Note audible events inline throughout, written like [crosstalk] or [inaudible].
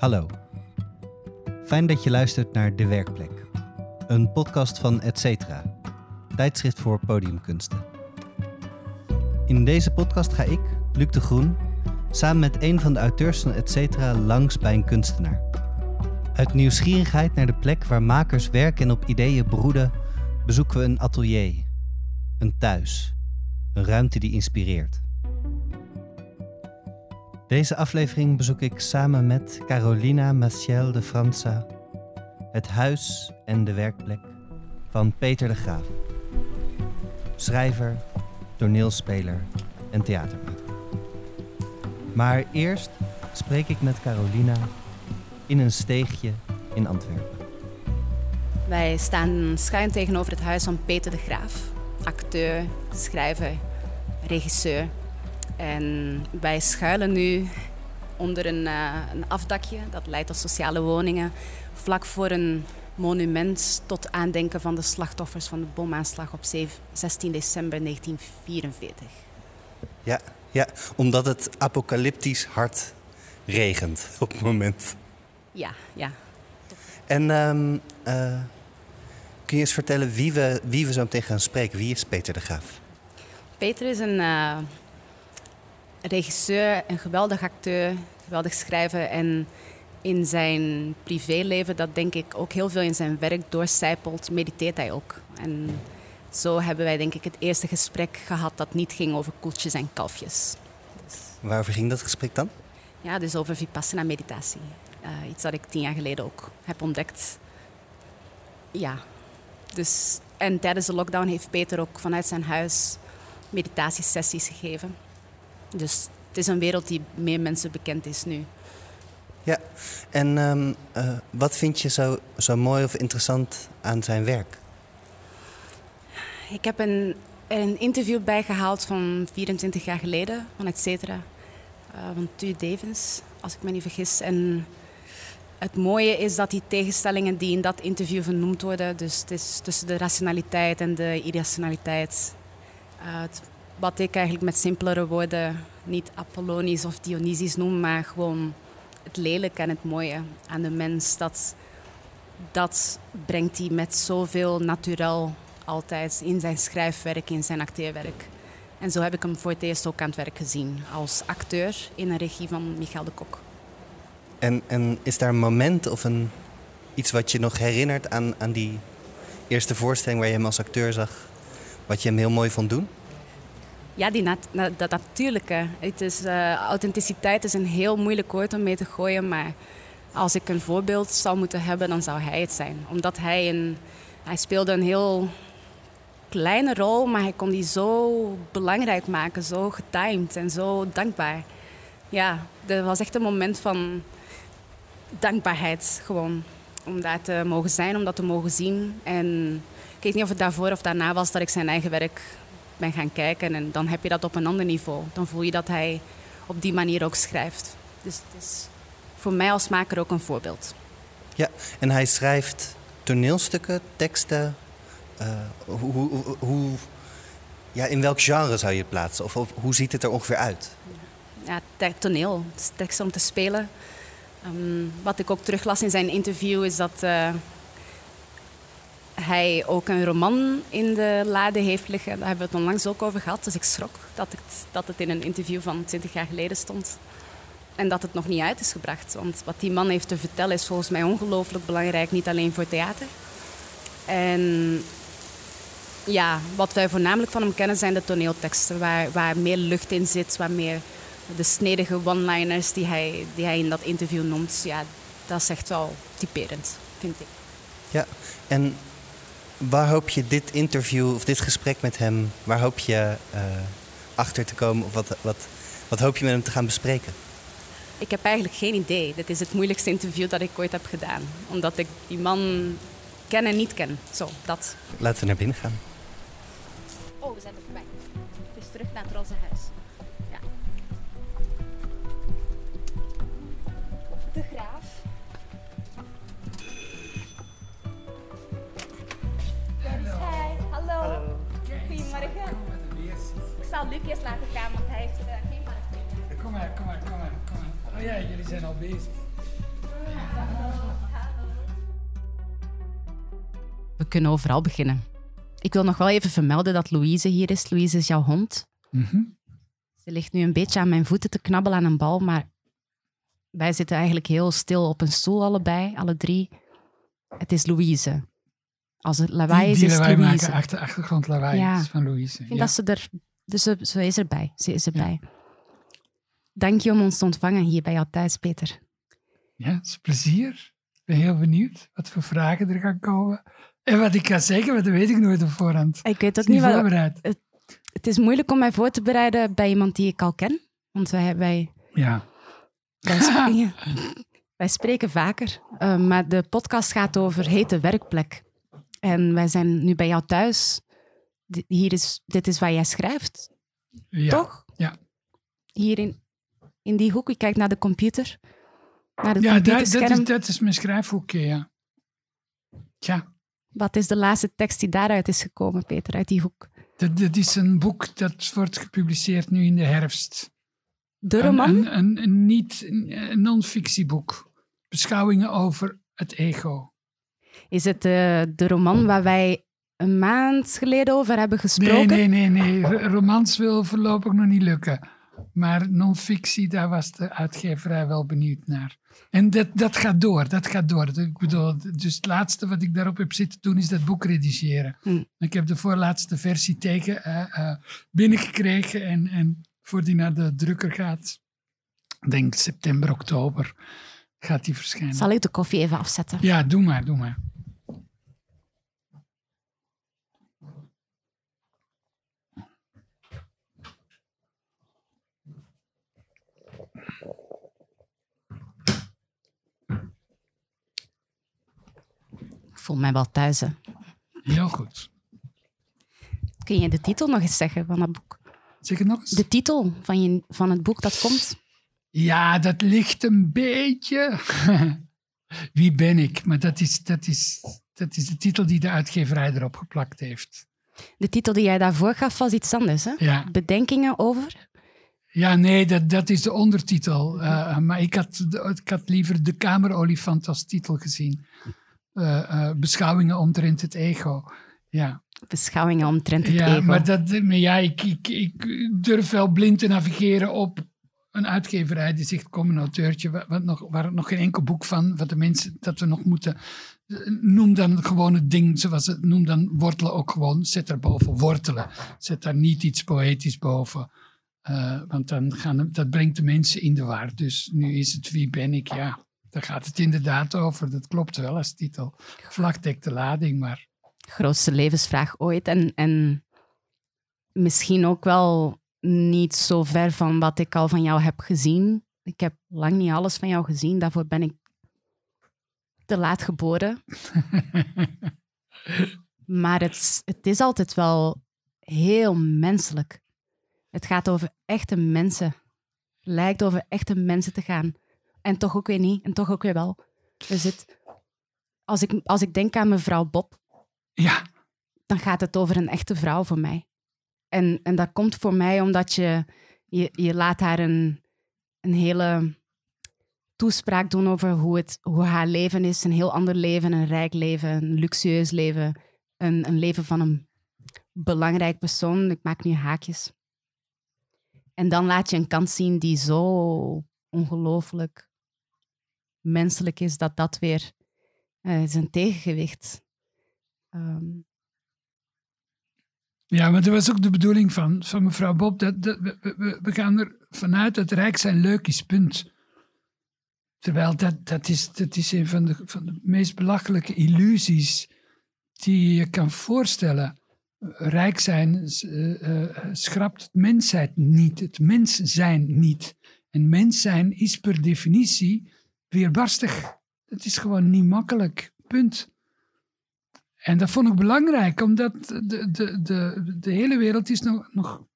Hallo. Fijn dat je luistert naar De Werkplek. Een podcast van Etcetera, tijdschrift voor podiumkunsten. In deze podcast ga ik, Luc de Groen, samen met een van de auteurs van Etcetera langs bij een kunstenaar. Uit nieuwsgierigheid naar de plek waar makers werken en op ideeën broeden, bezoeken we een atelier, een thuis, een ruimte die inspireert. Deze aflevering bezoek ik samen met Carolina Maciel de França het huis en de werkplek van Peter de Graaf. Schrijver, toneelspeler en theatermaker. Maar eerst spreek ik met Carolina in een steegje in Antwerpen. Wij staan schuin tegenover het huis van Peter de Graaf. Acteur, schrijver, regisseur. En wij schuilen nu onder een, uh, een afdakje dat leidt tot sociale woningen. Vlak voor een monument tot aandenken van de slachtoffers van de bomaanslag op 16 december 1944. Ja, ja omdat het apocalyptisch hard regent [laughs] op het moment. Ja, ja. En um, uh, kun je eens vertellen wie we, wie we zo meteen gaan spreken? Wie is Peter de Graaf? Peter is een uh, regisseur, een geweldig acteur, geweldig schrijver. En in zijn privéleven, dat denk ik ook heel veel in zijn werk doorcijpelt, mediteert hij ook. En zo hebben wij denk ik het eerste gesprek gehad dat niet ging over koeltjes en kalfjes. Dus... Waarover ging dat gesprek dan? Ja, dus over vipassana meditatie. Uh, iets dat ik tien jaar geleden ook heb ontdekt. Ja, dus, en tijdens de lockdown heeft Peter ook vanuit zijn huis meditatiesessies gegeven. Dus het is een wereld die meer mensen bekend is nu. Ja, en um, uh, wat vind je zo, zo mooi of interessant aan zijn werk? Ik heb een, een interview bijgehaald van 24 jaar geleden van et cetera. Uh, van Tu Devens, als ik me niet vergis. En het mooie is dat die tegenstellingen die in dat interview vernoemd worden, dus het is tussen de rationaliteit en de irrationaliteit. Uh, het, wat ik eigenlijk met simpelere woorden niet Apollonisch of Dionysisch noem, maar gewoon het lelijke en het mooie aan de mens. Dat, dat brengt hij met zoveel naturel altijd in zijn schrijfwerk, in zijn acteerwerk. En zo heb ik hem voor het eerst ook aan het werk gezien als acteur in een regie van Michael de Kok. En, en is daar een moment of een, iets wat je nog herinnert aan, aan die eerste voorstelling waar je hem als acteur zag, wat je hem heel mooi vond doen? Ja, die nat, dat natuurlijke. Het is, uh, authenticiteit is een heel moeilijk woord om mee te gooien, maar als ik een voorbeeld zou moeten hebben, dan zou hij het zijn. Omdat hij een, hij speelde een heel kleine rol, maar hij kon die zo belangrijk maken, zo getimed en zo dankbaar. Ja, dat was echt een moment van dankbaarheid gewoon. Om daar te mogen zijn, om dat te mogen zien. En ik weet niet of het daarvoor of daarna was dat ik zijn eigen werk ben gaan kijken. En dan heb je dat op een ander niveau. Dan voel je dat hij op die manier ook schrijft. Dus het is voor mij als maker ook een voorbeeld. Ja, en hij schrijft toneelstukken, teksten. Uh, hoe, hoe, hoe, ja, in welk genre zou je het plaatsen? Of, of, hoe ziet het er ongeveer uit? Ja, toneel. Teksten om te spelen. Um, wat ik ook teruglas in zijn interview is dat uh, hij ook een roman in de lade heeft liggen. Daar hebben we het onlangs ook over gehad. Dus ik schrok dat het, dat het in een interview van 20 jaar geleden stond. En dat het nog niet uit is gebracht. Want wat die man heeft te vertellen is volgens mij ongelooflijk belangrijk. Niet alleen voor theater. En ja, wat wij voornamelijk van hem kennen zijn de toneelteksten. Waar, waar meer lucht in zit, waar meer de snedige one-liners die hij, die hij in dat interview noemt. Ja, dat is echt wel typerend, vind ik. Ja, en waar hoop je dit interview of dit gesprek met hem, waar hoop je uh, achter te komen? Of wat, wat, wat hoop je met hem te gaan bespreken? Ik heb eigenlijk geen idee. Dit is het moeilijkste interview dat ik ooit heb gedaan. Omdat ik die man ken en niet ken. Zo, dat. Laten we naar binnen gaan. Oh, we zijn er voorbij. Dus terug naar het roze huis. eerst laten gaan, want hij heeft eh, geen. Kom maar, kom maar, kom maar, kom maar. Oh ja, jullie zijn al bezig. We kunnen overal beginnen. Ik wil nog wel even vermelden dat Louise hier is. Louise is jouw hond. Mm. Ze ligt nu een beetje aan mijn voeten te knabbelen aan een bal, maar wij zitten eigenlijk heel stil op een stoel allebei, alle drie. Het is Louise. Als het lawaai is, die, die is lawaai Maken, achter, achtergrond lawaai is van Louise. Ik vind dat ze er dus ze, ze is erbij. Ze is erbij. Dank je om ons te ontvangen hier bij jou thuis, Peter. Ja, het is plezier. Ik ben heel benieuwd wat voor vragen er gaan komen. En wat ik ga zeggen, want dat weet ik nooit op voorhand. Ik weet Het ook niet wat... voorbereid. Het is moeilijk om mij voor te bereiden bij iemand die ik al ken. Want wij, wij, Ja. wij, [laughs] spreken, wij spreken vaker. Uh, maar de podcast gaat over hete werkplek. En wij zijn nu bij jou thuis. Hier is, dit is waar jij schrijft, ja. toch? Ja. Hier in, in die hoek. Ik kijk naar de computer. Naar het Ja, dat, is, dat is mijn schrijfhoekje, ja. Tja, Wat is de laatste tekst die daaruit is gekomen, Peter, uit die hoek? dat, dat is een boek dat wordt gepubliceerd nu in de herfst. De roman? een, een, een niet een non-fictieboek. Beschouwingen over het ego. Is het eh, de roman waar wij een maand geleden over hebben Nee, gesproken? nee, nee, nee. R- Romans wil voorlopig nog niet lukken. Maar non-fictie, daar was de uitgeverij wel benieuwd naar. En dat, dat gaat door, dat gaat door. Ik bedoel, dus het laatste wat ik daarop heb zitten doen, is dat boek redigeren. Hm. Ik heb de voorlaatste versie tegen eh, eh, binnengekregen en, en voor die naar de drukker gaat, ik denk september, oktober, gaat die verschijnen. Zal ik de koffie even afzetten? Ja, doe maar, doe maar. Ik voel mij wel thuis. Hè. Heel goed. Kun je de titel nog eens zeggen van dat boek? Zeg het nog eens? De titel van, je, van het boek dat komt? Ja, dat ligt een beetje. [laughs] Wie ben ik? Maar dat is, dat, is, dat is de titel die de uitgeverij erop geplakt heeft. De titel die jij daarvoor gaf was iets anders. Hè? Ja, Bedenkingen over? Ja nee, dat, dat is de ondertitel. Eh, maar ik had, ik had liever De Kamerolifant als titel gezien. Eh, eh, beschouwingen omtrent het ego. Ja, Beschouwingen omtrent het ja ego. maar, dat, maar ja, ik, ik, ik durf wel blind te navigeren op een uitgeverij die zegt: kom een auteurtje, wat, wat nog, waar nog geen enkel boek van, wat de mensen dat we nog moeten. Noem dan gewoon het ding zoals het noem dan wortelen ook gewoon. Zet daar boven wortelen. Zet daar niet iets poëtisch boven. Eh, want dan gaan, dat brengt de mensen in de war. Dus nu is het wie ben ik? Ja, daar gaat het inderdaad over. Dat klopt wel als titel. Dekt de lading, maar Grootste levensvraag ooit. En, en misschien ook wel niet zo ver van wat ik al van jou heb gezien. Ik heb lang niet alles van jou gezien. Daarvoor ben ik te laat geboren. [laughs] Maar het, het is altijd wel heel menselijk. Het gaat over echte mensen. Lijkt over echte mensen te gaan. En toch ook weer niet. En toch ook weer wel. Dus het, als, ik, als ik denk aan mevrouw Bob, ja, dan gaat het over een echte vrouw voor mij. En, en dat komt voor mij omdat je, je, je laat haar een, een hele toespraak doen over hoe, het, hoe haar leven is. Een heel ander leven, een rijk leven, een luxueus leven. Een, een leven van een belangrijk persoon. Ik maak nu haakjes. En dan laat je een kant zien die zo ongelooflijk menselijk is, dat dat weer eh, zijn tegengewicht ehm, Ja, maar dat was ook de bedoeling van, mevrouw Bob. Dat, dat, we, we, we gaan er vanuit dat rijk zijn leuk is, punt. Terwijl dat, dat, is, dat is een van de, van de meest belachelijke illusies die je kan voorstellen. Rijk zijn eh, eh, schrapt het mensheid niet, het mens zijn niet. En mens zijn is per definitie weerbarstig. Het is gewoon niet makkelijk, punt. En dat vond ik belangrijk, omdat de, de, de, de hele wereld is nog,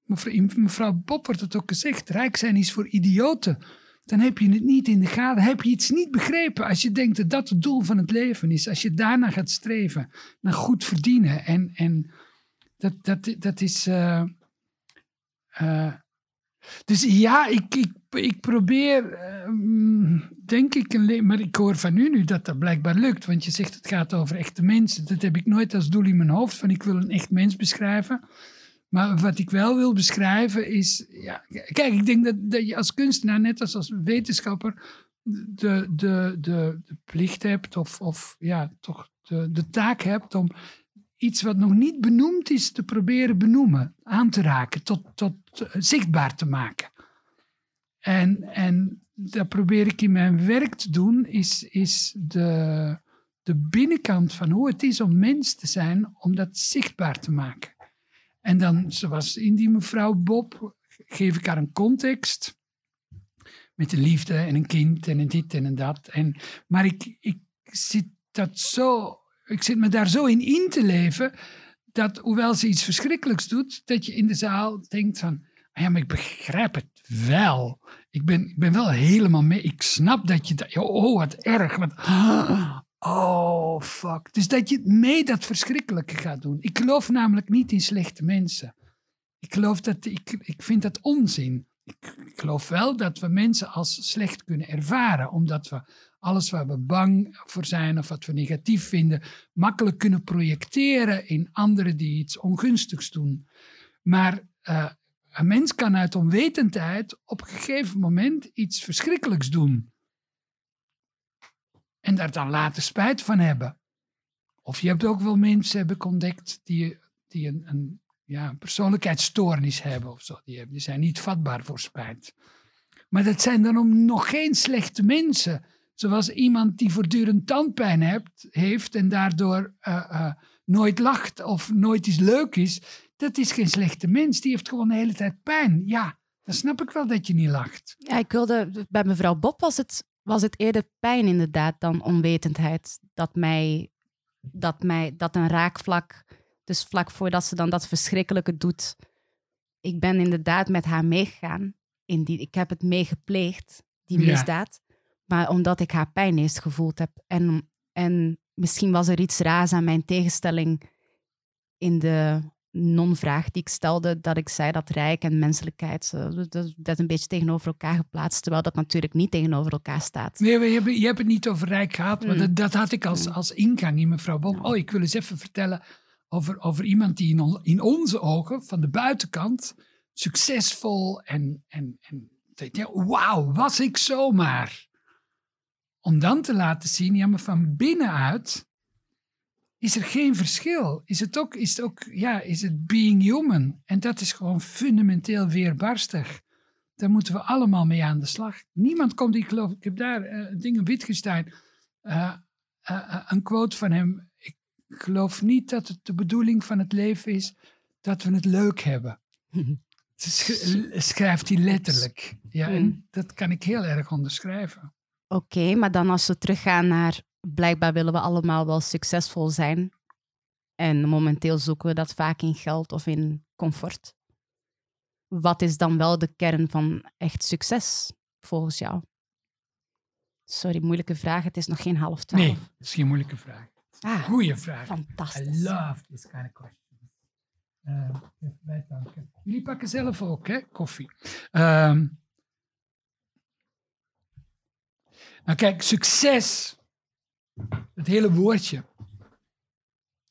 nog mevrouw, Bob wordt het ook gezegd, rijk zijn is voor idioten. Dan heb je het niet in de gaten, heb je iets niet begrepen. Als je denkt dat dat het doel van het leven is, als je daarna gaat streven, naar goed verdienen. En, en dat, dat, dat is... eh, eh, dus ja, ik, ik, ik probeer... eh, denk ik, een maar ik hoor van u nu dat dat blijkbaar lukt. Want je zegt het gaat over echte mensen. Dat heb ik nooit als doel in mijn hoofd, van ik wil een echt mens beschrijven. Maar wat ik wel wil beschrijven is, ja, kijk, ik denk dat, dat je als kunstenaar, net als als wetenschapper, de, de, de, de plicht hebt, of, of ja, toch de, de taak hebt om iets wat nog niet benoemd is te proberen benoemen, aan te raken, tot, tot zichtbaar te maken. En, en dat probeer ik in mijn werk te doen, is, is de, de binnenkant van hoe het is om mens te zijn, om dat zichtbaar te maken. En dan, zoals in die mevrouw Bob, geef ik haar een context. Met een liefde en een kind en een dit en een dat. En, maar ik, ik zit dat zo, ik zit me daar zo in in te leven, dat hoewel ze iets verschrikkelijks doet, dat je in de zaal denkt van, ah ja, maar ik begrijp het wel. Ik ben, ik ben wel helemaal mee. Ik snap dat je dat, oh wat erg, wat, Oh, fuck. Dus dat je mee dat verschrikkelijke gaat doen. Ik geloof namelijk niet in slechte mensen. Ik geloof dat, ik, ik vind dat onzin. Ik, ik geloof wel dat we mensen als slecht kunnen ervaren, omdat we alles waar we bang voor zijn of wat we negatief vinden, makkelijk kunnen projecteren in anderen die iets ongunstigs doen. Maar uh, een mens kan uit onwetendheid op een gegeven moment iets verschrikkelijks doen. En daar dan later spijt van hebben. Of je hebt ook wel mensen heb ik ontdekt die, die een, een ja, persoonlijkheidsstoornis hebben of zo. Die, die zijn niet vatbaar voor spijt. Maar dat zijn dan om nog geen slechte mensen. Zoals iemand die voortdurend tandpijn hebt, heeft en daardoor uh, uh, nooit lacht of nooit iets leuk is. Dat is geen slechte mens. Die heeft gewoon de hele tijd pijn. Ja, dan snap ik wel dat je niet lacht. Ja, ik wilde, bij mevrouw Bob was het was het eerder pijn inderdaad dan onwetendheid. Dat mij, dat mij, dat een raakvlak, dus vlak voordat ze dan dat verschrikkelijke doet, ik ben inderdaad met haar meegegaan. In die, ik heb het meegepleegd, die misdaad. Maar omdat ik haar pijn eerst gevoeld heb. En, en misschien was er iets raars aan mijn tegenstelling in de non-vraag die ik stelde, dat ik zei dat rijk en menselijkheid, dat, dat een beetje tegenover elkaar geplaatst, terwijl dat natuurlijk niet tegenover elkaar staat. Nee, je hebt, je hebt het niet over rijk gehad, maar mm. dat, dat, had ik als, mm. als ingang in mevrouw Bob. Oh, ik wil eens even vertellen over, over iemand die in, in onze ogen, van de buitenkant, succesvol en, en, en wauw, was ik zomaar. Om dan te laten zien, ja, maar van binnenuit is er geen verschil. Is het ook, is het ook ja, is het being human? En dat is gewoon fundamenteel weerbarstig. Daar moeten we allemaal mee aan de slag. Niemand komt, ik geloof, ik heb daar uh, dingen Wittgenstein, uh, uh, een quote van hem. Ik geloof niet dat het de bedoeling van het leven is dat we het leuk hebben. [laughs] schrijft hij letterlijk. Ja, en hmm. dat kan ik heel erg onderschrijven. Oké, maar dan als we teruggaan naar blijkbaar willen we allemaal wel succesvol zijn. En momenteel zoeken we dat vaak in geld of in comfort. Wat is dan wel de kern van echt succes volgens jou? Sorry, moeilijke vraag. Het is nog geen half twaalf. Nee, het is geen moeilijke vraag. Ah, Goeie vraag. Fantastisch. I love this kind of questions. Uh, wij danken. Jullie pakken zelf ook, hè? Koffie. Um, nou kijk, succes het hele woordje.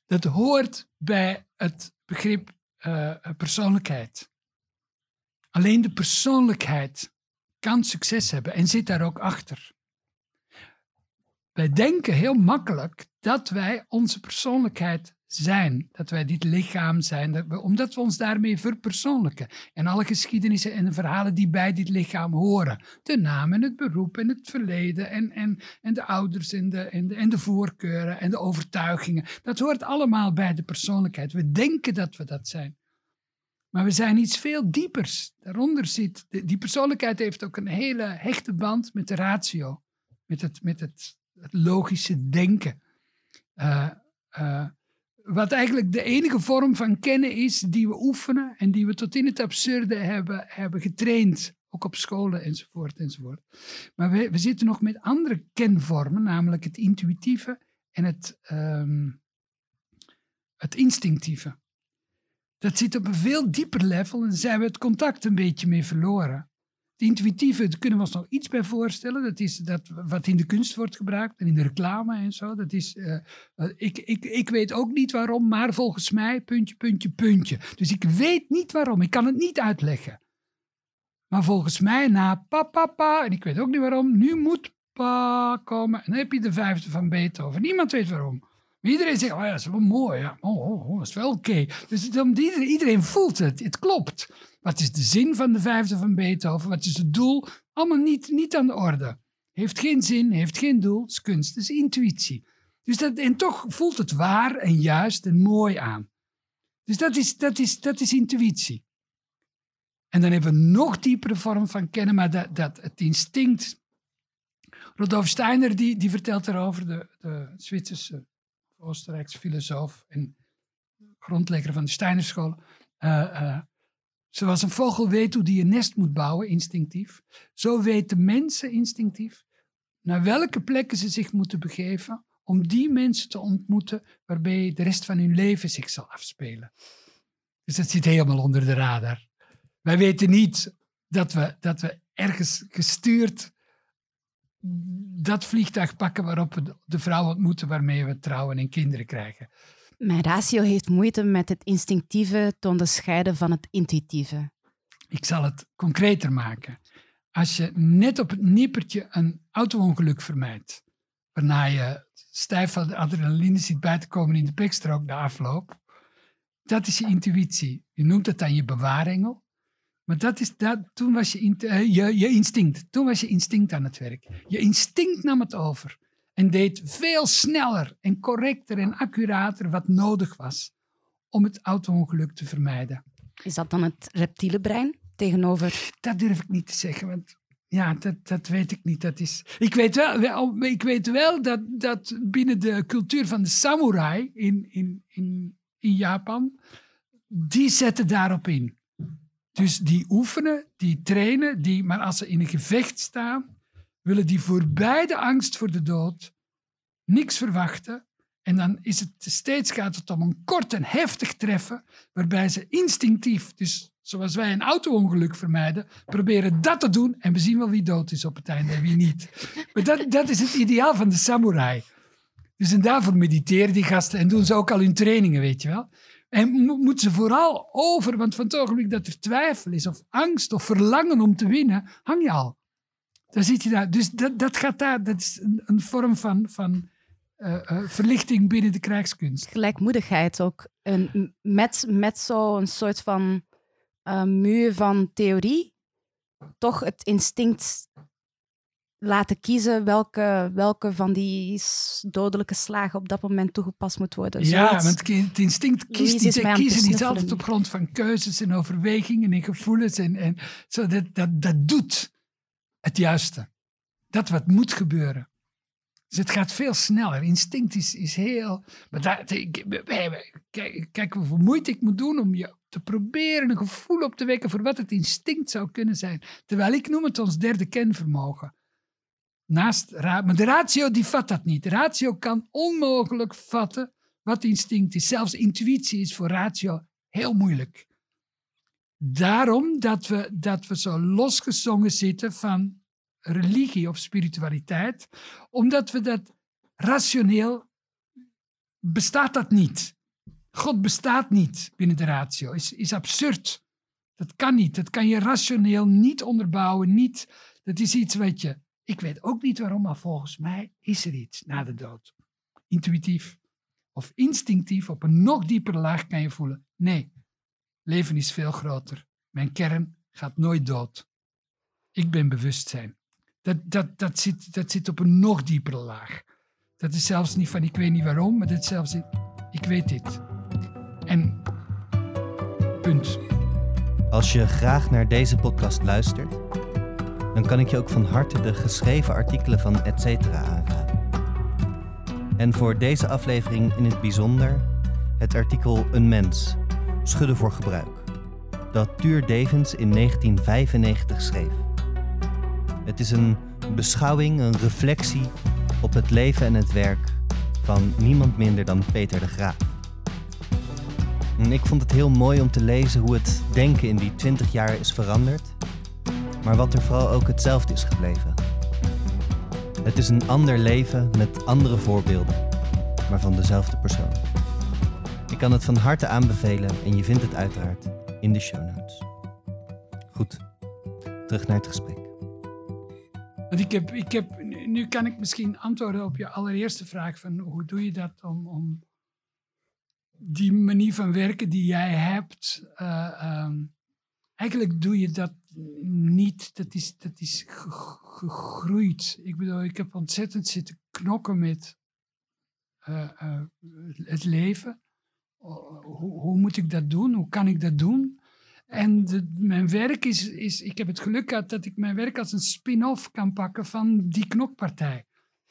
Dat hoort bij het begrip uh, persoonlijkheid. Alleen de persoonlijkheid kan succes hebben en zit daar ook achter. Wij denken heel makkelijk dat wij onze persoonlijkheid zijn. Dat wij dit lichaam zijn, dat we, omdat we ons daarmee verpersoonlijken. En alle geschiedenissen en verhalen die bij dit lichaam horen. De naam en het beroep en het verleden en, en, en de ouders en de, en, de, en de voorkeuren en de overtuigingen. Dat hoort allemaal bij de persoonlijkheid. We denken dat we dat zijn. Maar we zijn iets veel diepers. Daaronder zit, die persoonlijkheid heeft ook een hele hechte band met de ratio. Met het, met het, logische denken. Uh, uh, wat eigenlijk de enige vorm van kennen is die we oefenen en die we tot in het absurde hebben, hebben getraind. Ook op scholen enzovoort enzovoort. Maar we, we zitten nog met andere kenvormen, namelijk het intuïtieve en het, um, het instinctieve. Dat zit op een veel dieper level en zijn we het contact een beetje mee verloren. Het intuïtieve, kunnen we ons nog iets bij voorstellen. Dat is dat wat in de kunst wordt gebruikt en in de reclame en zo. Dat is, uh, ik, ik, ik weet ook niet waarom, maar volgens mij, puntje, puntje, puntje. Dus ik weet niet waarom, ik kan het niet uitleggen. Maar volgens mij na pa, pa, pa, en ik weet ook niet waarom, nu moet pa komen. En dan heb je de vijfde van Beethoven. Niemand weet waarom. Iedereen zegt, oh ja, dat is wel mooi. Ja. Oh, oh, oh dat is wel oké. Dus iedereen, iedereen voelt het, het klopt. Wat is de zin van de vijfde van Beethoven? Wat is het doel? Allemaal niet, niet aan de orde. Heeft geen zin, heeft geen doel. Is kunst, is intuïtie. Dus dat, en toch voelt het waar en juist en mooi aan. Dus dat is, dat is, dat is intuïtie. En dan hebben we een nog diepere vorm van kennen, maar dat, dat het instinct. Rudolf Steiner die, die vertelt erover, de, de Zwitserse, Oostenrijkse filosoof en grondlegger van de Steinerschool. Uh, zoals een vogel weet hoe die een nest moet bouwen, instinctief, zo weten mensen instinctief naar welke plekken ze zich moeten begeven om die mensen te ontmoeten waarbij de rest van hun leven zich zal afspelen. Dus dat zit helemaal onder de radar. Wij weten niet dat we, dat we ergens gestuurd dat vliegtuig pakken waarop we de vrouw ontmoeten waarmee we trouwen en kinderen krijgen. Mijn ratio heeft moeite met het instinctieve te onderscheiden van het intuïtieve. Ik zal het concreter maken. Als je net op het nippertje een auto-ongeluk vermijdt, waarna je stijf van de adrenaline ziet bij te komen in de pekstrook de afloop, dat is je intuïtie. Je noemt het dan je bewaarengel. Maar dat is, dat, toen was je, uh, je, je instinct. Toen was je instinct aan het werk. Je instinct nam het over. En deed veel sneller en correcter en accurater wat nodig was om het auto-ongeluk te vermijden. Is dat dan het reptiele brein tegenover? Dat durf ik niet te zeggen, want ja, dat, dat weet ik niet. Dat is, ik weet wel, ik weet wel dat, dat binnen de cultuur van de samurai in, in, in, in Japan, die zetten daarop in. Dus die oefenen, die trainen, die, maar als ze in een gevecht staan, willen die voorbij de angst voor de dood niks verwachten. En dan is het steeds gaat het om een kort en heftig treffen, waarbij ze instinctief, dus zoals wij een auto-ongeluk vermijden, proberen dat te doen en we zien wel wie dood is op het einde en wie niet. Maar dat, dat is het ideaal van de samurai. Dus en daarvoor mediteren die gasten en doen ze ook al hun trainingen, weet je wel. En moeten ze vooral over, want van het ogenblik dat er twijfel is, of angst, of verlangen om te winnen, hang je al. Dan zit je daar. Dus dat, dat gaat daar, dat is een, een vorm van, van uh, uh, verlichting binnen de krijgskunst. Gelijkmoedigheid ook. Een, met met zo'n soort van uh, muur van theorie, toch het instinct laten kiezen welke, welke van die dodelijke slagen op dat moment toegepast moet worden. Ja, want het instinct kiest niet, kiezen niet altijd op grond van keuzes en overwegingen en gevoelens. En, en zo, dat, dat, dat doet het juiste. Dat wat moet gebeuren. Dus het gaat veel sneller. Instinct is, is heel. Maar daar, kijk, kijk hoeveel moeite ik moet doen om je te proberen een gevoel op te wekken voor wat het instinct zou kunnen zijn. Terwijl ik noem het ons derde kenvermogen. Naast, maar de ratio die vat dat niet. De ratio kan onmogelijk vatten wat instinct is. Zelfs intuïtie is voor ratio heel moeilijk. Daarom dat we, dat we zo losgezongen zitten van religie of spiritualiteit, omdat we dat rationeel bestaat dat niet. God bestaat niet binnen de ratio, is, is absurd. Dat kan niet. Dat kan je rationeel niet onderbouwen. Niet, dat is iets wat je ik weet ook niet waarom, maar volgens mij is er iets na de dood. Intuïtief of instinctief op een nog diepere laag kan je voelen. Nee, leven is veel groter. Mijn kern gaat nooit dood. Ik ben bewustzijn. Dat, dat, dat, zit, dat zit op een nog diepere laag. Dat is zelfs niet van ik weet niet waarom, maar dat is zelfs ik weet dit. En punt. Als je graag naar deze podcast luistert dan kan ik je ook van harte de geschreven artikelen van Etcetera aanraden. En voor deze aflevering in het bijzonder het artikel Een mens, schudden voor gebruik, dat Tuur Devens in 1995 schreef. Het is een beschouwing, een reflectie op het leven en het werk van niemand minder dan Peter de Graaf. En ik vond het heel mooi om te lezen hoe het denken in die 20 jaar is veranderd maar wat er vooral ook hetzelfde is gebleven. Het is een ander leven met andere voorbeelden, maar van dezelfde persoon. Ik kan het van harte aanbevelen en je vindt het uiteraard in de show notes. Goed, terug naar het gesprek. Want ik heb, ik heb, nu kan ik misschien antwoorden op je allereerste vraag van hoe doe je dat om, om die manier van werken die jij hebt, uh, um, eigenlijk doe je dat niet. Dat is, dat is gegroeid. Ik bedoel, ik heb ontzettend zitten knokken met uh, uh, het leven. Hoe, hoe, moet ik dat doen? Hoe kan ik dat doen? En mijn werk is, is, ik heb het geluk gehad dat ik mijn werk als een spin-off kan pakken van die knokpartij.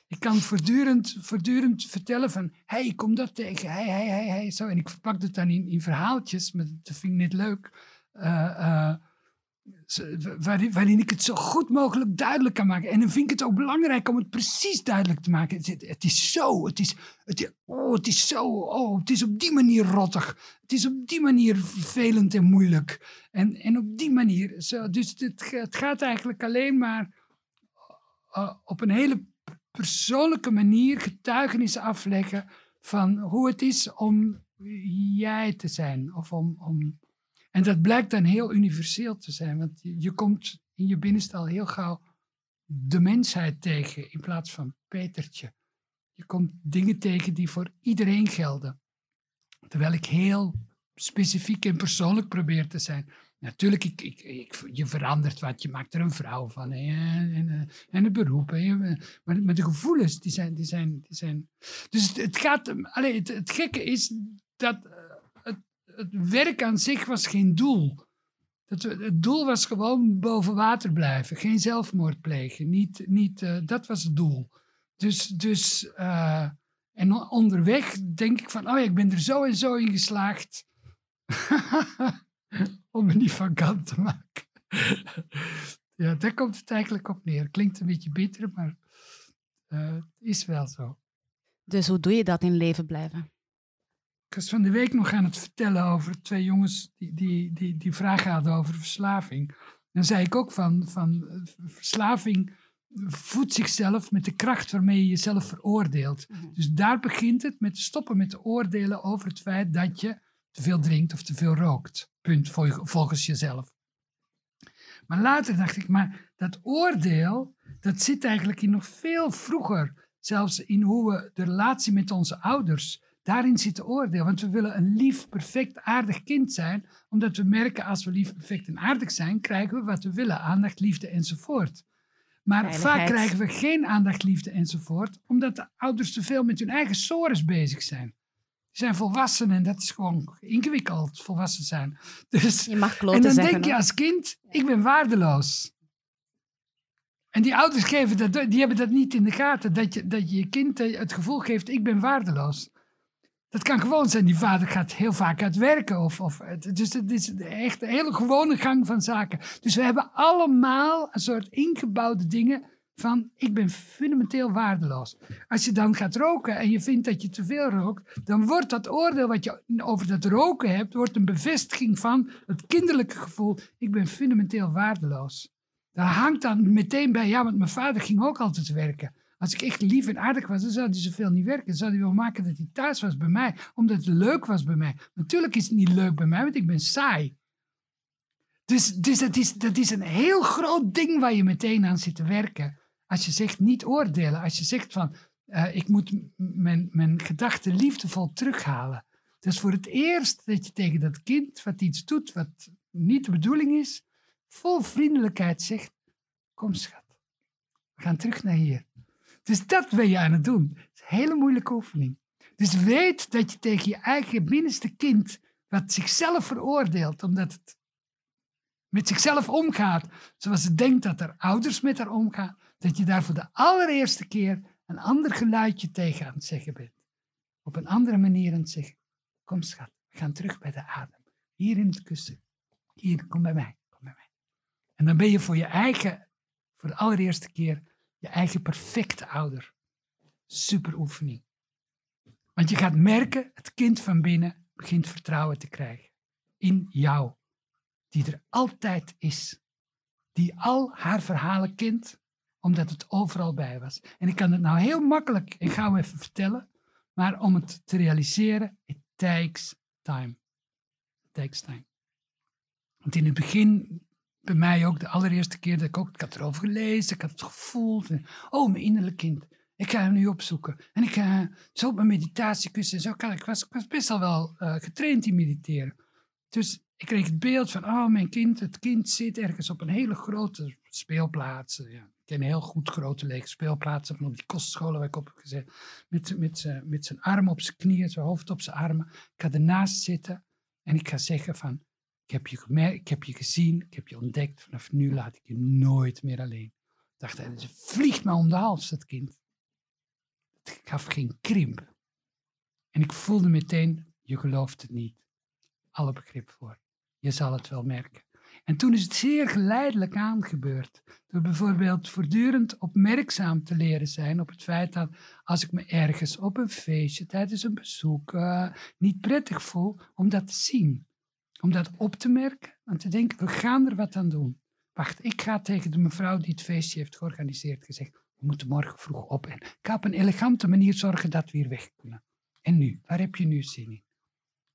Ik kan voortdurend, voortdurend vertellen van, hey, ik kom dat tegen, hey, hey, hey, hey, zo. En ik verpak het dan in, in verhaaltjes, maar dat vind ik niet leuk. Uh, waarin, ik het zo goed mogelijk duidelijk kan maken. En dan vind ik het ook belangrijk om het precies duidelijk te maken. Het, is zo, het is, het, oh, het is zo, oh, het is op die manier rottig. Het is op die manier vervelend en moeilijk. En, en op die manier, zo, dus het, gaat eigenlijk alleen maar uh, op een hele persoonlijke manier getuigenissen afleggen van hoe het is om jij te zijn. Of om, om... En dat blijkt dan heel universeel te zijn, want je, komt in je binnenste al heel gauw de mensheid tegen in plaats van Petertje. Je komt dingen tegen die voor iedereen gelden. Terwijl ik heel specifiek en persoonlijk probeer te zijn. Natuurlijk, ik, ik, je verandert wat, je maakt er een vrouw van en, en, en een eh, beroep. maar, de gevoelens, die zijn... Die zijn, die zijn dus het, gaat... Allez, het, gekke is dat eh, het, werk aan zich was geen doel. Dat, het doel was gewoon boven water blijven. Geen zelfmoord plegen. Niet, niet, uh, dat was het doel. Dus... dus uh, en onderweg denk ik van, oh ik ben er zo en zo in geslaagd. [laughs] om me niet van kant te maken. ja, daar komt het eigenlijk op neer. Klinkt een beetje bitter, maar uh, het is wel zo. Dus hoe doe je dat in leven blijven? Ik was van de week nog aan het vertellen over twee jongens die, die, die, die vragen hadden over verslaving. Dan zei ik ook van, van eh, verslaving voedt zichzelf met de kracht waarmee je jezelf veroordeelt. Mhm. Dus daar begint het met stoppen met te oordelen over het feit dat je te veel drinkt of te veel rookt. Punt, volgens jezelf. Maar later dacht ik, maar dat oordeel, dat zit eigenlijk in nog veel vroeger. Zelfs in hoe we de relatie met onze ouders, daarin zit oordeel. Want we willen een lief, perfect, aardig kind zijn, omdat we merken als we lief, perfect en aardig zijn, krijgen we wat we willen, aandacht, liefde enzovoort. Maar vaak krijgen we geen aandacht, liefde enzovoort, omdat de ouders te veel met hun eigen sores bezig zijn zijn volwassen en dat is gewoon ingewikkeld, volwassen zijn. Dus, je mag en dan denk je als kind, ik ben waardeloos. En die ouders geven dat, die hebben dat niet in de gaten, dat je dat je, je kind het gevoel geeft, ik ben waardeloos. Dat kan gewoon zijn, die vader gaat heel vaak uit werken. Of, of, dus het is echt een hele gewone gang van zaken. Dus we hebben allemaal een soort ingebouwde dingen van ik ben fundamenteel waardeloos. Als je dan gaat roken en je vindt dat je te veel rookt, dan wordt dat oordeel wat je over dat roken hebt, wordt een bevestiging van het kinderlijke gevoel, ik ben fundamenteel waardeloos. Daar hangt dan meteen bij, ja, want mijn vader ging ook altijd werken. Als ik echt lief en aardig was, dan zou hij zoveel niet werken. Dan zou hij wel maken dat hij thuis was bij mij, omdat het leuk was bij mij. Natuurlijk is het niet leuk bij mij, want ik ben saai. Dus, dus dat, is, dat is een heel groot ding waar je meteen aan zit te werken. Als je zegt niet oordelen, als je zegt van uh, ik moet mijn, mijn gedachten liefdevol terughalen. Is voor het eerst dat je tegen dat kind wat iets doet wat niet de bedoeling is, vol vriendelijkheid zegt: Kom schat, we gaan terug naar hier. Dus dat ben je aan het doen. Dat is een hele moeilijke oefening. Dus weet dat je tegen je eigen binnenste kind, wat zichzelf veroordeelt, omdat het met zichzelf omgaat, zoals het denkt dat er ouders met haar omgaan, dat je daar voor de allereerste keer een ander geluidje tegen aan het zeggen bent. Op een andere manier aan het zeggen. Kom schat, we gaan terug bij de adem. Hier in het kussen. Hier, kom bij mij. Kom bij mij. En dan ben je voor je eigen, voor de allereerste keer, je eigen perfecte ouder. Super oefening. Want je gaat merken, het kind van binnen begint vertrouwen te krijgen. In jou. Die er altijd is. die al haar verhalen kent, omdat het overal bij was. En ik kan het nou heel makkelijk en gauw even vertellen, maar om het te realiseren, it takes time. It takes time. Want in het begin, bij mij ook, de allereerste keer dat ik ook, ik had gelezen, ik had het gevoeld. En, oh, mijn innerlijk kind. Ik ga hem nu opzoeken. En ik ga zo op mijn meditatiekussen. Zo kan, ik, was, best al wel uh, getraind in mediteren. Dus ik kreeg het beeld van, oh, mijn kind, het kind zit ergens op een hele grote speelplaats. Ja, ik ken heel goed grote lege speelplaatsen van op die kostscholen waar ik op heb gezet. Met, met, met zijn armen op zijn knieën, zijn hoofd op zijn armen. Ik ga ernaast zitten en ik ga zeggen van, ik heb je gemerkt, ik heb je gezien, ik heb je ontdekt. Vanaf nu laat ik je nooit meer alleen. Ik dacht, het vliegt me om de hals, dat kind. Het gaf geen krimp. En ik voelde meteen, je gelooft het niet. Alle begrip voor. Je zal het wel merken. En toen is het zeer geleidelijk aangebeurd. Door bijvoorbeeld voortdurend opmerkzaam te leren zijn op het feit dat als ik me ergens op een feestje tijdens een bezoek uh, niet prettig voel, om dat te zien. Om dat op te merken en te denken, we gaan er wat aan doen. Wacht, ik ga tegen de mevrouw die het feestje heeft georganiseerd gezegd, we moeten morgen vroeg op en ik ga op een elegante manier zorgen dat we hier weg kunnen. En nu, waar heb je nu zin in?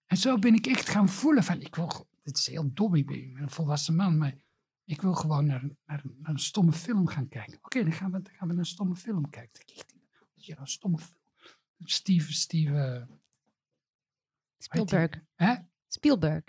En zo ben ik echt gaan voelen van, ik wil, dit is heel dom, ik ben een volwassen man, maar ik wil gewoon naar, naar, naar een stomme film gaan kijken. Oké, dan, gaan we, dan gaan we naar een stomme film kijken. Ja, een stomme film. Steve, Steve... Spielberg. Hè? Spielberg.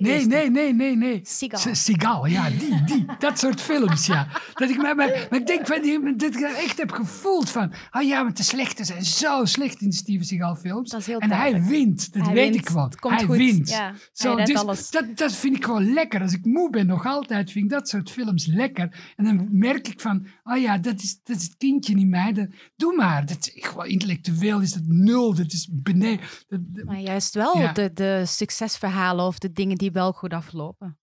Nee, nee, nee, nee, nee. Seagal. Seagal, ja, die, die. [laughs] dat soort films, ja. Dat ik, maar, maar, maar ik denk van, dat ik echt heb gevoeld van... Oh ja, want de slechte zijn zo slecht in de Steven Seagal films. Dat is heel en hij wint, dat hij weet wint. ik. Het komt hij goed. wint. Ja, Zo, hij dus alles. Dat, dat vind ik gewoon lekker. Als ik moe ben, nog altijd, vind ik dat soort films lekker. En dan merk ik van, oh ja, dat is, dat is het kindje in mij. Dat, doe maar. Dat, gewoon intellectueel is dat nul. Dat is beneden. Dat, dat- Maar juist wel Ja. de, de succesverhalen of de dingen die wel goed aflopen.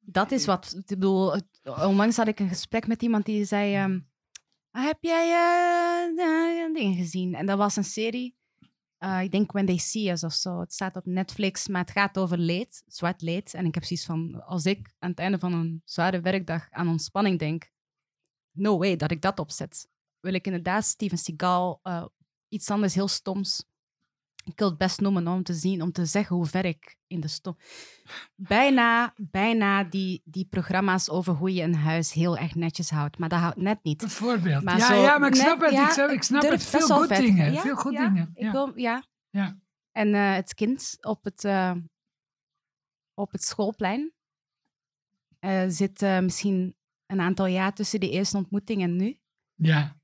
Dat is wat, ik bedoel, onlangs had ik een gesprek met iemand die zei, ehm, heb jij eh, eh, dingen gezien? En dat was een serie, eh, ik denk When They See Us of zo. Het staat op Netflix, maar het gaat over leed, zwart leed. En ik heb zoiets van, als ik aan het einde van een zware werkdag aan ontspanning denk, no way dat ik dat opzet. Wil ik inderdaad Steven Seagal, iets anders heel stoms, ik wil het best noemen om te zien, om te zeggen hoe ver ik in de stom. Bijna, bijna die, die programma's over hoe je een huis heel erg netjes houdt. Maar dat houdt net niet. Bijvoorbeeld. Maar ja, zo ja, maar ik net- snap het. ja, ik snap, ik snap het. Veel goed vet. dingen. Ja, veel goed ja, dingen. Ik Ja. wil, ja. Ja. En eh, het kind op het, eh, op het schoolplein eh, zit misschien een aantal jaar tussen de eerste ontmoeting en nu. ja.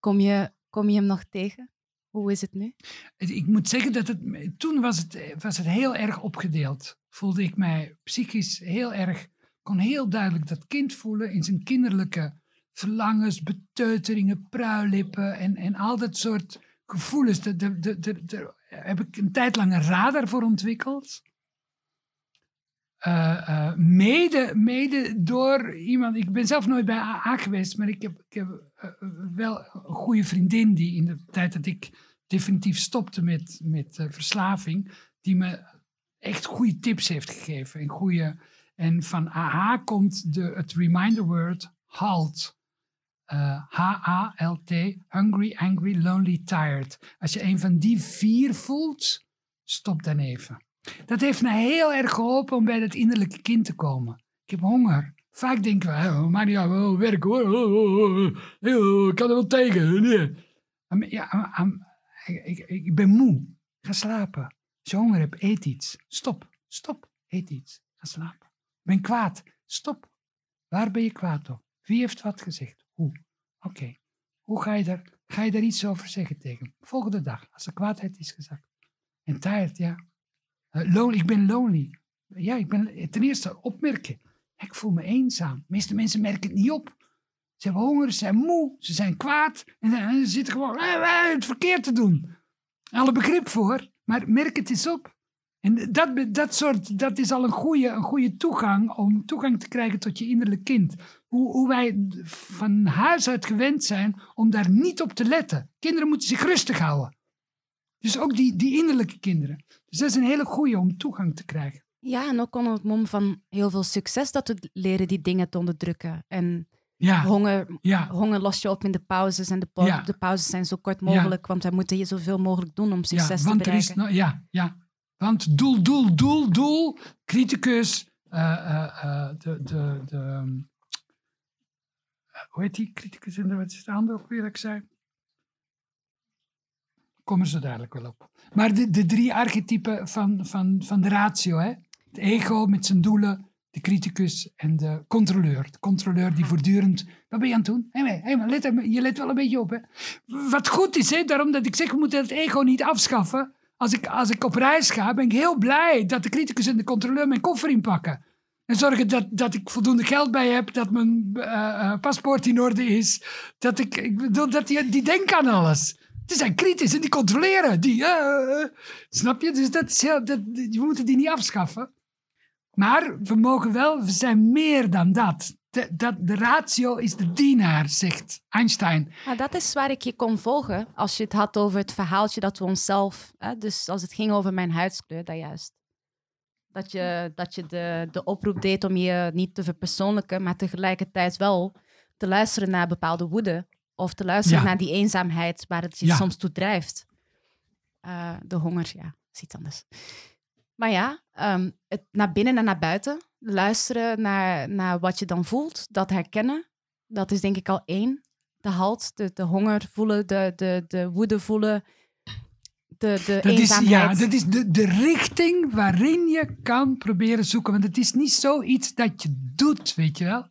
Kom je, kom je hem nog tegen? Hoe is het nu? Ik moet zeggen dat het, toen was het, was het heel erg opgedeeld. Voelde ik mij psychisch heel erg, kon heel duidelijk dat kind voelen in zijn kinderlijke verlangens, beteuteringen, pruilippen en, en al dat soort gevoelens. Daar heb ik een tijd lang een radar voor ontwikkeld. Eh, eh, mede, mede door iemand, ik ben zelf nooit bij AA geweest, maar ik heb, ik heb eh, wel een goede vriendin die in de tijd dat ik definitief stopte met, met verslaving, die me echt goede tips heeft gegeven. En, goede, en van AH komt de, het reminder word HALT. H-A-L-T, hungry, angry, lonely, tired. Als je een van die vier voelt, stop dan even. Dat heeft me heel erg geholpen om bij dat innerlijke kind te komen. Ik heb honger. Vaak denken we, oh, maar uit, oh, werk hoor, oh, oh, oh, ik kan er wel tegen. Ja, ik, ben moe. Ga slapen. Als je honger hebt, eet iets. Stop, stop, eet iets. Ga slapen. Ik ben kwaad. Stop. Waar ben je kwaad op? Wie heeft wat gezegd? Hoe? Oké. Hoe ga je, daar, ga je daar iets over zeggen tegen? Volgende dag, als de kwaadheid is gezakt. En tired, ja. Eh, lonely, ik ben lonely. Ja, ik ben ten eerste opmerken. Ik voel me eenzaam. De meeste mensen merken het niet op. Ze hebben honger, ze zijn moe, ze zijn kwaad. En, en ze zitten gewoon eh, eh, het verkeerd te doen. Alle begrip voor, maar merk het eens op. En dat, dat, soort, dat is al een goede, een goede toegang om toegang te krijgen tot je innerlijk kind. Hoe, hoe wij van huis uit gewend zijn om daar niet op te letten. Kinderen moeten zich rustig houden. Dus ook die, die innerlijke kinderen. Dus dat is een hele goede om toegang te krijgen. Ja, en ook onder het mom van heel veel succes dat we leren die dingen te onderdrukken. En Ja, honger, ja, honger los je op in de pauzes. En de, pau- Ja. de pauzes zijn zo kort mogelijk, want wij moeten hier zoveel mogelijk doen om succes te want er is bereiken. no- ja, ja. Want doel, doel, doel, doel, criticus, eh, eh, eh, de, de, de, ehm, eh, hoe heet die criticus in de wat is de andere ook weer dat ik zei? Komen ze dadelijk wel op. Maar de, de drie archetypen van, van, van de ratio, hè? Het ego met zijn doelen, de criticus en de controleur. De controleur die voortdurend, wat ben je aan het doen? Hey, hey, maar je let wel een beetje op, hè? Wat goed is, hè? daarom dat ik zeg, we moeten het ego niet afschaffen. Als ik, als ik op reis ga, ben ik heel blij dat de criticus en de controleur mijn koffer inpakken. En zorgen dat, dat ik voldoende geld bij heb, dat mijn eh, eh, paspoort in orde is. Dat ik, ik bedoel, dat die, die denken aan alles. Die zijn kritisch en die controleren. Die, eh, snap je? Dus dat is we moeten die niet afschaffen. Maar we mogen wel, we zijn meer dan dat. De, dat de ratio is de dienaar, zegt Einstein. Maar dat is waar ik je kon volgen als je het had over het verhaaltje dat we onszelf... Hè, dus als het ging over mijn huidskleur, dat juist. Dat je, dat je de, de oproep deed om je niet te verpersoonlijken, maar tegelijkertijd wel te luisteren naar bepaalde woede. Of te luisteren Ja. naar die eenzaamheid waar het je Ja. soms toe drijft. Eh, de honger, ja, is iets anders. Maar ja, ehm, het naar binnen en naar buiten. Luisteren naar, naar wat je dan voelt. Dat herkennen. Dat is denk ik al één. De halt, de, de honger voelen, de, de, de woede voelen. De, de Dat is, eenzaamheid. ja, dat is de, de richting waarin je kan proberen zoeken. Want het is niet zoiets dat je doet, weet je wel.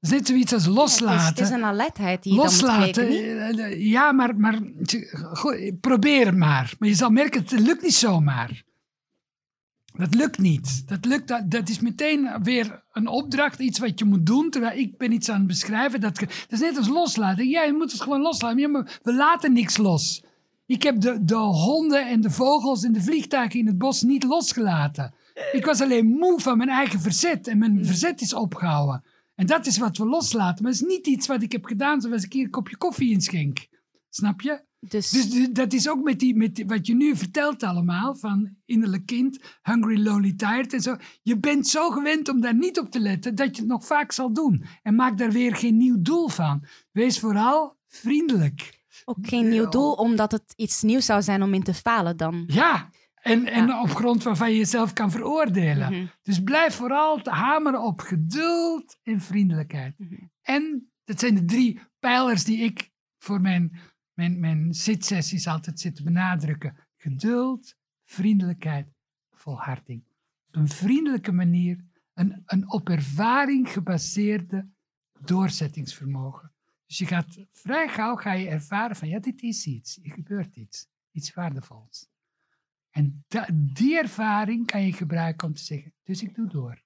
Is net zoiets als Het is, loslaten. het is een alertheid die je Loslaten, dan moet eh, eh, ja, maar, maar goed, probeer het maar. Maar je zal merken, het lukt niet zomaar. Dat lukt niet. Dat, lukt, dat, dat is meteen weer een opdracht, iets wat je moet doen. Terwijl ik ben iets aan het beschrijven. Dat, dat is net als loslaten. Ja, je moet het gewoon loslaten. Ja, maar we laten niks los. Ik heb de, de honden en de vogels en de vliegtuigen in het bos niet losgelaten. Ik was alleen moe van mijn eigen verzet. En mijn verzet is opgehouden. En dat is wat we loslaten. Maar het is niet iets wat ik heb gedaan zoals ik hier een kopje koffie inschenk. Snap je? Dus, Dus dat is ook met, die, met die- wat je nu vertelt allemaal, van innerlijk kind, hungry, lonely, tired en zo. Je bent zo gewend om daar niet op te letten, dat je het nog vaak zal doen. En maak daar weer geen nieuw doel van. Wees vooral vriendelijk. ook geen nieuw doel, omdat het iets nieuws zou zijn om in te falen dan. Ja, en, en op grond waarvan je jezelf kan veroordelen. Mhm. Dus blijf vooral te hameren op geduld en vriendelijkheid. Mhm. En dat zijn de drie pijlers die ik voor mijn, mijn, mijn zitsessies altijd zit te benadrukken. Geduld, vriendelijkheid, volharding. Op een vriendelijke manier, een, een op ervaring gebaseerde doorzettingsvermogen. Dus je gaat vrij gauw ga je ervaren van ja, dit is iets, er gebeurt iets, iets waardevols. En die ervaring kan je gebruiken om te zeggen, dus ik doe door.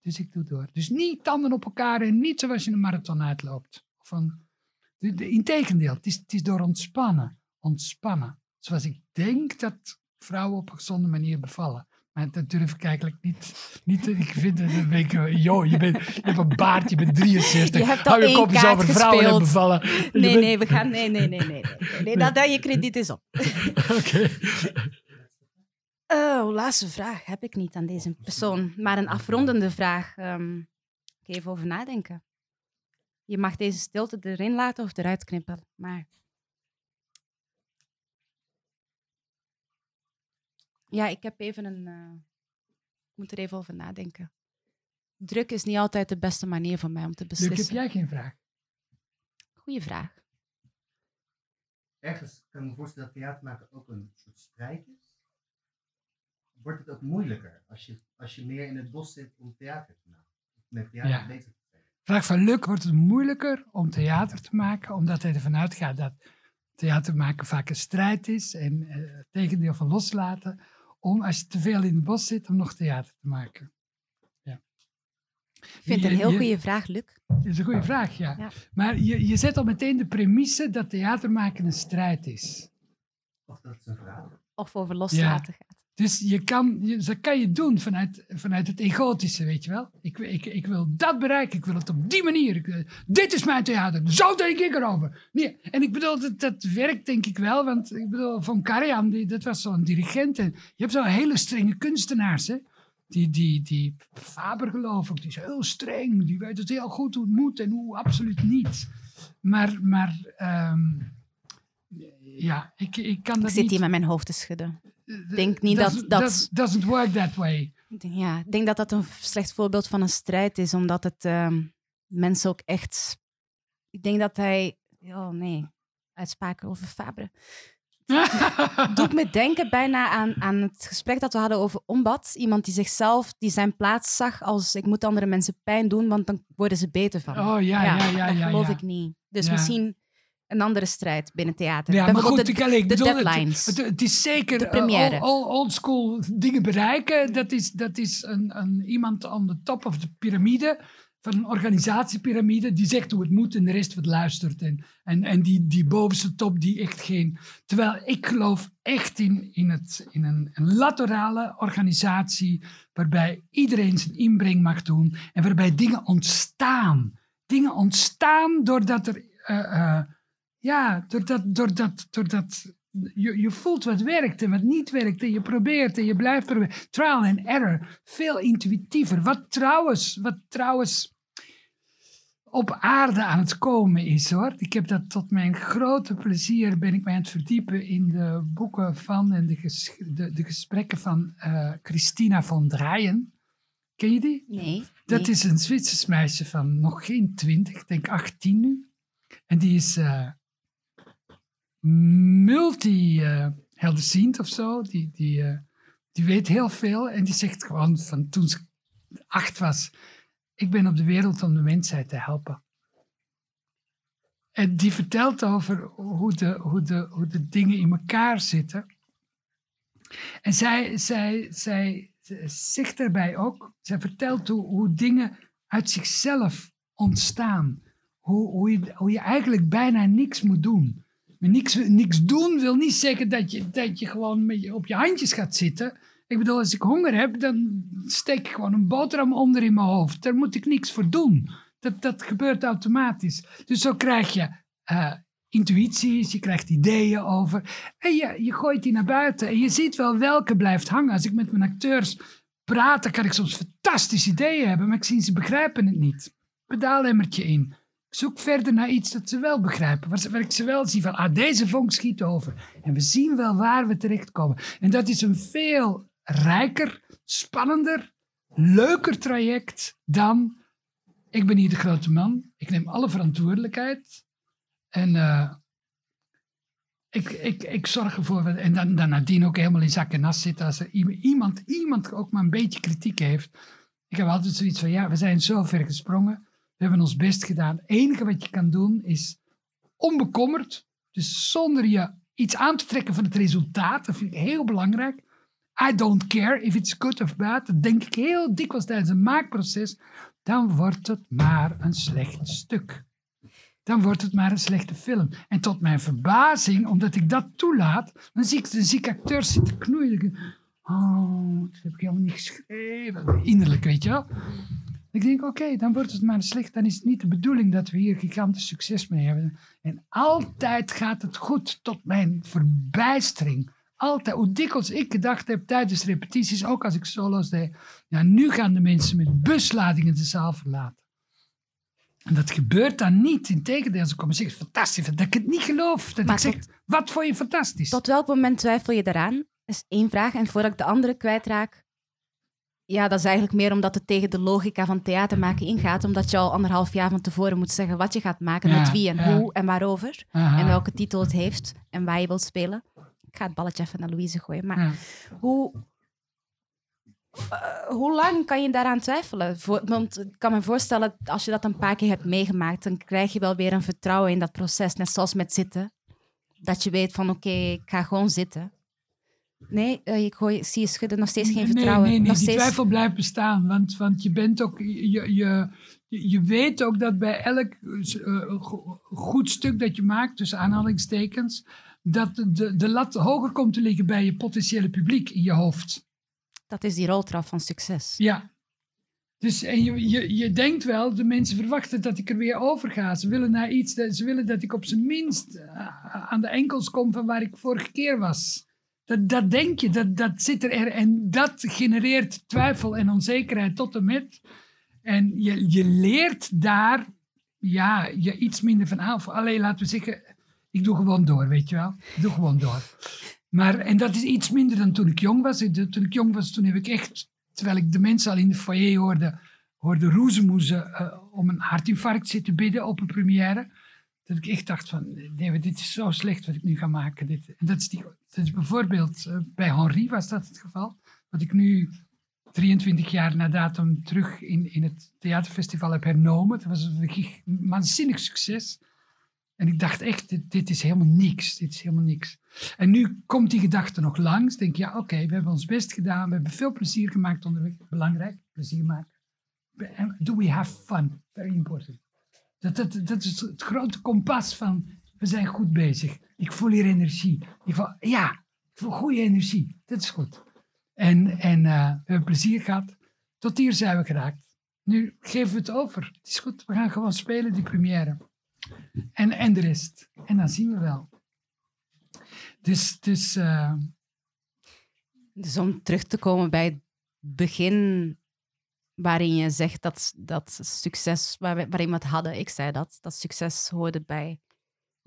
Dus ik doe door. Dus niet tanden op elkaar en niet zoals je een marathon uitloopt. Van, de, de, integendeel, het is, het is door ontspannen. Ontspannen. Zoals ik denk dat vrouwen op een gezonde manier bevallen. Maar dat durf ik eigenlijk niet. niet ik vind het een beetje. Joh, je, bent, je hebt een baard, je bent 73. Je hebt al Hou je kopjes over vrouwen en gespeeld. bevallen. Nee, bent- nee, we gaan. Nee, nee, nee, nee. nee, nee. Dat, dat je krediet is op. [laughs] Oké. Oh, laatste vraag heb ik niet aan deze persoon. Maar een afrondende vraag. ehm ik even over nadenken. Je mag deze stilte erin laten of eruit knippen. Maar. Ja, ik heb even een. eh, ik moet er even over nadenken. Druk is niet altijd de beste manier voor mij om te Luc, heb beslissen. jij geen vraag? Goeie vraag. Ergens kan ik me voorstellen dat theater maken ook een soort strijd is. Wordt het ook moeilijker als je, als je meer in het bos zit om theater te maken? Met theater Ja. bezig te zijn? Vraag van Luc, wordt het moeilijker om theater te maken, omdat hij ervan uitgaat dat theater maken vaak een strijd is en eh, het tegendeel van loslaten, om als je te veel in het bos zit, om nog theater te maken? Ik vind het een heel goede vraag, Luc. Dat is een goede vraag, ja. Ja. Maar je, je zet al meteen de premisse dat theater maken een strijd is. Of dat is een vraag. Of over loslaten gaat. Dus je kan, je, dat kan je doen vanuit, vanuit het egotische, weet je wel. Ik, ik, ik wil dat bereiken, ik wil het op die manier. Ik, dit is mijn theater, zo denk ik erover. Nee, en ik bedoel, dat, dat werkt denk ik wel, want ik bedoel, Van Karajan, die, dat was zo'n dirigent. En je hebt zo'n hele strenge kunstenaars, hè. die, die, die Faber geloof ik, die is heel streng. Die weet het heel goed hoe het moet en hoe absoluut niet. Maar, maar ehm, ja, ik, ik kan dat Ik zit niet... hier met mijn hoofd te schudden. Ik denk niet dat- dat- Doesn't work that way. Ja, ik denk dat dat een slecht voorbeeld van een strijd is, omdat het ehm, mensen ook echt. Ik denk dat hij. Oh nee, uitspraken over Fabre. [laughs] Doet me denken bijna aan, aan het gesprek dat we hadden over Ombad. Iemand die zichzelf, die zijn plaats zag als ik moet andere mensen pijn doen, want dan worden ze beter van. Oh ja, ja, ja, ja. dat geloof ja. ik niet. Dus misschien een andere strijd binnen theater. Ja, maar goed, de, de deadlines. Het, het is zeker De eh, première. old, old, old school dingen bereiken. Dat is, dat is een, een, iemand aan de top of de piramide, van een organisatiepyramide, die zegt hoe het moet en de rest wat luistert. En, en, en die, die bovenste top die echt geen... Terwijl ik geloof echt in, in, het, in een, een laterale organisatie waarbij iedereen zijn inbreng mag doen en waarbij dingen ontstaan. Dingen ontstaan doordat er... eh, eh, ja, doordat, doordat, doordat je, je voelt wat werkt en wat niet werkt. En je probeert en je blijft proberen. Trial and error. Veel intuïtiever. Wat trouwens, wat trouwens op aarde aan het komen is hoor. Ik heb dat tot mijn grote plezier ben ik mij aan het verdiepen in de boeken van en de, ges- de, de gesprekken van eh, Christina von Draaien. Ken je die? Nee. Dat nee. is een Zwitsers meisje van nog geen twintig, ik denk 18 nu. En die is eh multi-helderziend of zo. Die, die, eh, die weet heel veel en die zegt gewoon van toen ze acht was: Ik ben op de wereld om de mensheid te helpen. En die vertelt over hoe de, hoe de, hoe de dingen in elkaar zitten. En zij, zij, zij zegt daarbij ook, zij vertelt hoe, hoe dingen uit zichzelf ontstaan. Hoe, hoe, je, hoe je eigenlijk bijna niks moet doen. Niks, niks doen wil niet zeggen dat je, dat je gewoon met je, op je handjes gaat zitten. Ik bedoel, als ik honger heb, dan steek ik gewoon een boterham onder in mijn hoofd. Daar moet ik niks voor doen. Dat, dat gebeurt automatisch. Dus zo krijg je eh, intuïties, je krijgt ideeën over. En je, je gooit die naar buiten. En je ziet wel welke blijft hangen. Als ik met mijn acteurs praat, kan ik soms fantastische ideeën hebben, maar ik zie ze begrijpen het niet. Pedaalemmertje in. Zoek verder naar iets dat ze wel begrijpen. Waar, ik ze wel zie van, ah, deze vonk schiet over. En we zien wel waar we terechtkomen. En dat is een veel rijker, spannender, leuker traject dan... Ik ben hier de grote man. Ik neem alle verantwoordelijkheid. En eh, ik, ik, ik zorg ervoor... En dan, nadien ook helemaal in zak en as zitten. Als er iemand, iemand ook maar een beetje kritiek heeft. Ik heb altijd zoiets van, ja, we zijn zo ver gesprongen. We hebben ons best gedaan. Het enige wat je kan doen is onbekommerd. Dus zonder je iets aan te trekken van het resultaat. Dat vind ik heel belangrijk. I don't care if it's good of bad. Dat denk ik heel dikwijls tijdens een maakproces. Dan wordt het maar een slecht stuk. Dan wordt het maar een slechte film. En tot mijn verbazing, omdat ik dat toelaat, dan zie ik, dan zie ik acteurs zitten knoeien. Oh, dat heb ik helemaal niet geschreven. Innerlijk, weet je wel. Ik denk, oké, dan wordt het maar slecht. Dan is het niet de bedoeling dat we hier gigantisch succes mee hebben. En altijd gaat het goed, tot mijn verbijstering. Altijd, hoe dikwijls ik gedacht heb tijdens repetities, ook als ik solo's deed. Ja, nu gaan de mensen met busladingen de zaal verlaten. En dat gebeurt dan niet. Integendeel, ze komen zeggen, fantastisch, dat ik het niet geloof. Dat Maar ik zeg, wat vond je fantastisch? Tot welk moment twijfel je daaraan? is één vraag. En voordat ik de andere kwijtraak, ja, dat is eigenlijk meer omdat het tegen de logica van theater maken ingaat. Omdat je al anderhalf jaar van tevoren moet zeggen wat je gaat maken, Ja, met wie en ja. hoe en waarover. Aha. En welke titel het heeft en waar je wilt spelen. Ik ga het balletje even naar Louise gooien. Maar Ja. hoe, eh, hoe lang kan je daaraan twijfelen? Voor, want ik kan me voorstellen, als je dat een paar keer hebt meegemaakt, dan krijg je wel weer een vertrouwen in dat proces. Net zoals met zitten. Dat je weet van, oké, ik ga gewoon zitten. Nee, eh, ik, gooi, zie je schudden, nog steeds geen Nee, vertrouwen. Nee, nee, nog die steeds... twijfel blijft bestaan. Want, want je bent ook... Je, je, je, weet ook dat bij elk eh, go- goed stuk dat je maakt, tussen aanhalingstekens, dat de, de, de lat hoger komt te liggen bij je potentiële publiek in je hoofd. Dat is die roltrap van succes. Ja. Dus en je, je, je denkt wel, de mensen verwachten dat ik er weer over ga. Ze willen naar iets, dat- ze willen dat ik op zijn minst eh, aan de enkels kom van waar ik vorige keer was. Dat, dat denk je, dat, dat zit er. En dat genereert twijfel en onzekerheid tot en met. En je, je leert daar ja, je iets minder van aan. Alleen laten we zeggen, ik doe gewoon door, weet je wel. Ik doe gewoon door. Maar, en dat is iets minder dan toen ik jong was. Toen ik jong was, toen heb ik echt, terwijl ik de mensen al in de foyer hoorde, hoorde roezemoezen uh, om een hartinfarct zitten bidden op een première. Dat ik echt dacht van, nee, dit is zo slecht wat ik nu ga maken. Dit, en dat, is die, bijvoorbeeld, uh, bij Henri was dat het geval. Wat ik nu 23 jaar na datum terug in, in het theaterfestival heb hernomen. Dat was een waanzinnig succes. En ik dacht echt, dit, dit, is helemaal niks. Dit is helemaal niks. En nu komt die gedachte nog langs. Denk ja, oké, we hebben ons best gedaan. We hebben veel plezier gemaakt onderweg. Belangrijk, plezier maken. Do we have fun? Very important. Dat, dat, dat is het grote kompas van, we zijn goed bezig. Ik voel hier energie. Ik voel, ja, ik voel goede energie. Dat is goed. En, en uh, we hebben plezier gehad. Tot hier zijn we geraakt. Nu geven we het over. Het is goed, we gaan gewoon spelen, die première. En, en de rest. En dan zien we wel. Dus, dus, uh... dus om terug te komen bij het begin, waarin je zegt dat, dat succes, waar, waarin we het hadden, ik zei dat, dat succes hoorde bij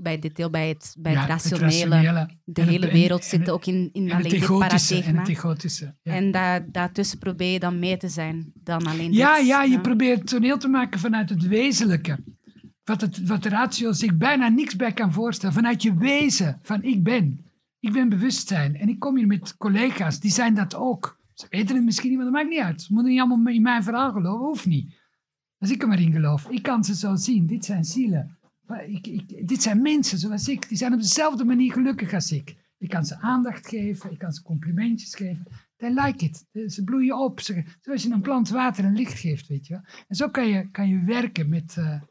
bij dit deel, bij het, bij het, rationele. De hele wereld zit ook in, in alleen dit paradigma. En, ja. en daar, daartussen probeer je dan mee te zijn dan alleen ja, dit. Ja, je probeert toneel te maken vanuit het wezenlijke. Wat, het, wat de ratio zich bijna niks bij kan voorstellen. Vanuit je wezen, van ik ben. Ik ben bewustzijn. En ik kom hier met collega's, die zijn dat ook. Ze weten het misschien niet, maar dat maakt niet uit. Ze moeten niet allemaal in mijn verhaal geloven, hoeft niet. Als ik er maar in geloof. Ik kan ze zo zien. Dit zijn zielen. Ik, ik, dit zijn mensen zoals ik, die zijn op dezelfde manier gelukkig als ik. Ik kan ze aandacht geven, ik kan ze complimentjes geven. They like it. Ze bloeien op. zoals je een plant water en licht geeft, weet je wel. En zo kan je, kan je werken met, uh,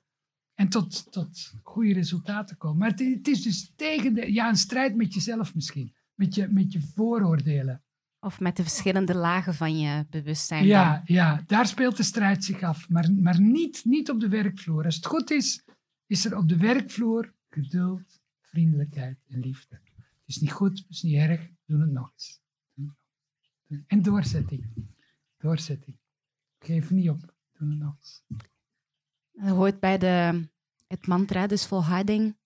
en tot, tot goede resultaten komen. Maar het, het, is dus tegen de, ja, een strijd met jezelf misschien. Met je, met je vooroordelen. Of met de verschillende lagen van je bewustzijn. Ja, dan. ja daar speelt de strijd zich af. Maar, maar niet, niet op de werkvloer. Als het goed is, is er op de werkvloer geduld, vriendelijkheid en liefde. Het is niet goed, het is niet erg, doe het nog eens. En doorzetting. Doorzetting. Geef niet op, doe het nog eens. Dat hoort bij de, het mantra, dus volharding,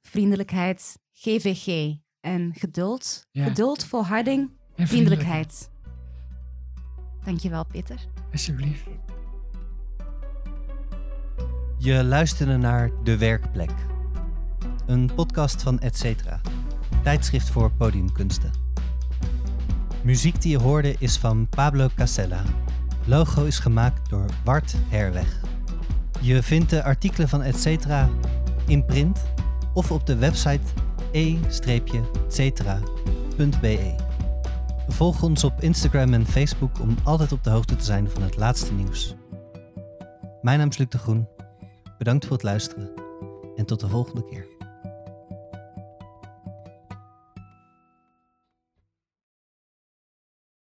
vriendelijkheid, GVG en geduld. Geduld, volharding, en vriendelijkheid. Dankjewel, Peter. Alsjeblieft. Je luisterde naar De Werkplek, een podcast van Etcetera, tijdschrift voor podiumkunsten. Muziek die je hoorde is van Pablo Casella. Logo is gemaakt door Wart Herweg. Je vindt de artikelen van Etcetera in print of op de website e-cetera.be. Volg ons op Instagram en Facebook om altijd op de hoogte te zijn van het laatste nieuws. Mijn naam is Luc de Groen. Bedankt voor het luisteren en tot de volgende keer.